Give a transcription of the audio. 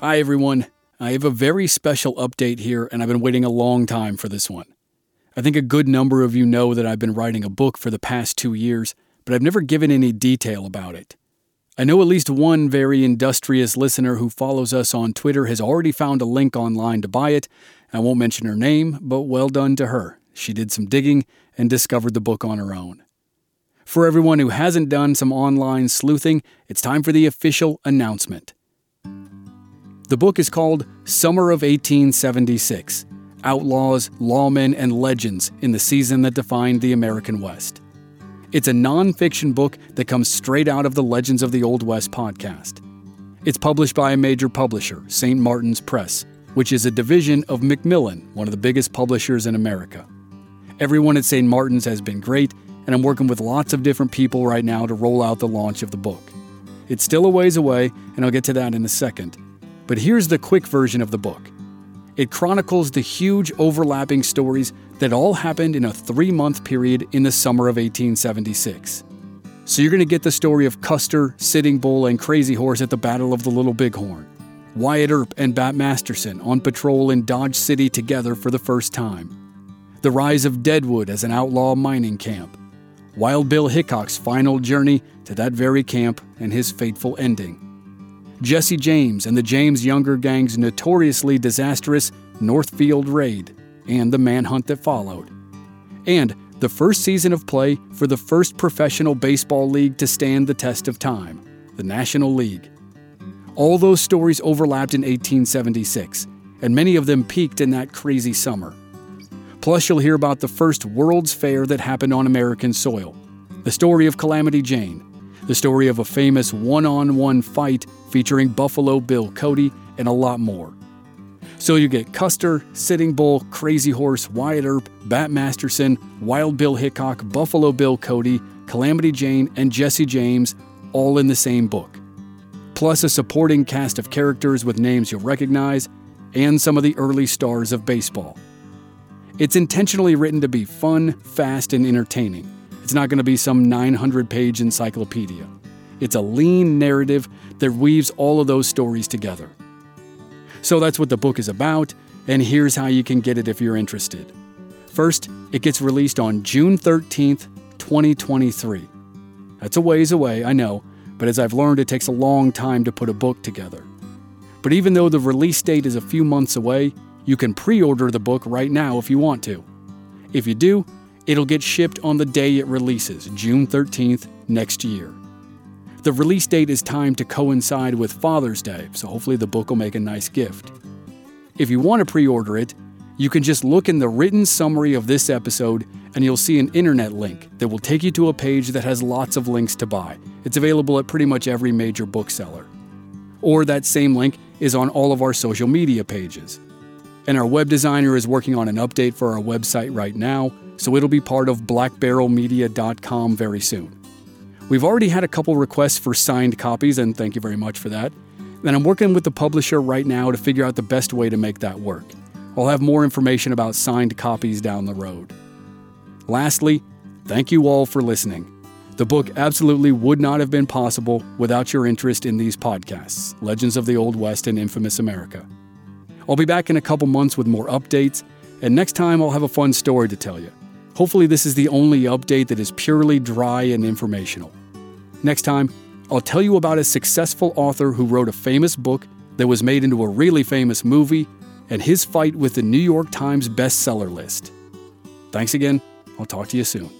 Hi, everyone. I have a very special update here, and I've been waiting a long time for this one. I think a good number of you know that I've been writing a book for the past two years, but I've never given any detail about it. I know at least one very industrious listener who follows us on Twitter has already found a link online to buy it. I won't mention her name, but well done to her. She did some digging and discovered the book on her own. For everyone who hasn't done some online sleuthing, it's time for the official announcement. The book is called Summer of 1876 Outlaws, Lawmen, and Legends in the Season That Defined the American West. It's a nonfiction book that comes straight out of the Legends of the Old West podcast. It's published by a major publisher, St. Martin's Press, which is a division of Macmillan, one of the biggest publishers in America. Everyone at St. Martin's has been great, and I'm working with lots of different people right now to roll out the launch of the book. It's still a ways away, and I'll get to that in a second. But here's the quick version of the book it chronicles the huge overlapping stories that all happened in a three month period in the summer of 1876. So you're going to get the story of Custer, Sitting Bull, and Crazy Horse at the Battle of the Little Bighorn, Wyatt Earp and Bat Masterson on patrol in Dodge City together for the first time, the rise of Deadwood as an outlaw mining camp, Wild Bill Hickok's final journey to that very camp and his fateful ending. Jesse James and the James Younger Gang's notoriously disastrous Northfield raid, and the manhunt that followed. And the first season of play for the first professional baseball league to stand the test of time, the National League. All those stories overlapped in 1876, and many of them peaked in that crazy summer. Plus, you'll hear about the first World's Fair that happened on American soil, the story of Calamity Jane, the story of a famous one on one fight featuring Buffalo Bill Cody and a lot more. So you get Custer, Sitting Bull, Crazy Horse, Wyatt Earp, Bat Masterson, Wild Bill Hickok, Buffalo Bill Cody, Calamity Jane, and Jesse James all in the same book. Plus a supporting cast of characters with names you'll recognize and some of the early stars of baseball. It's intentionally written to be fun, fast, and entertaining it's not going to be some 900 page encyclopedia. It's a lean narrative that weaves all of those stories together. So that's what the book is about, and here's how you can get it if you're interested. First, it gets released on June 13th, 2023. That's a ways away, I know, but as I've learned, it takes a long time to put a book together. But even though the release date is a few months away, you can pre order the book right now if you want to. If you do, It'll get shipped on the day it releases, June 13th next year. The release date is timed to coincide with Father's Day, so hopefully the book will make a nice gift. If you want to pre order it, you can just look in the written summary of this episode and you'll see an internet link that will take you to a page that has lots of links to buy. It's available at pretty much every major bookseller. Or that same link is on all of our social media pages. And our web designer is working on an update for our website right now, so it'll be part of blackbarrelmedia.com very soon. We've already had a couple requests for signed copies, and thank you very much for that. And I'm working with the publisher right now to figure out the best way to make that work. I'll have more information about signed copies down the road. Lastly, thank you all for listening. The book absolutely would not have been possible without your interest in these podcasts, Legends of the Old West and Infamous America. I'll be back in a couple months with more updates, and next time I'll have a fun story to tell you. Hopefully, this is the only update that is purely dry and informational. Next time, I'll tell you about a successful author who wrote a famous book that was made into a really famous movie and his fight with the New York Times bestseller list. Thanks again. I'll talk to you soon.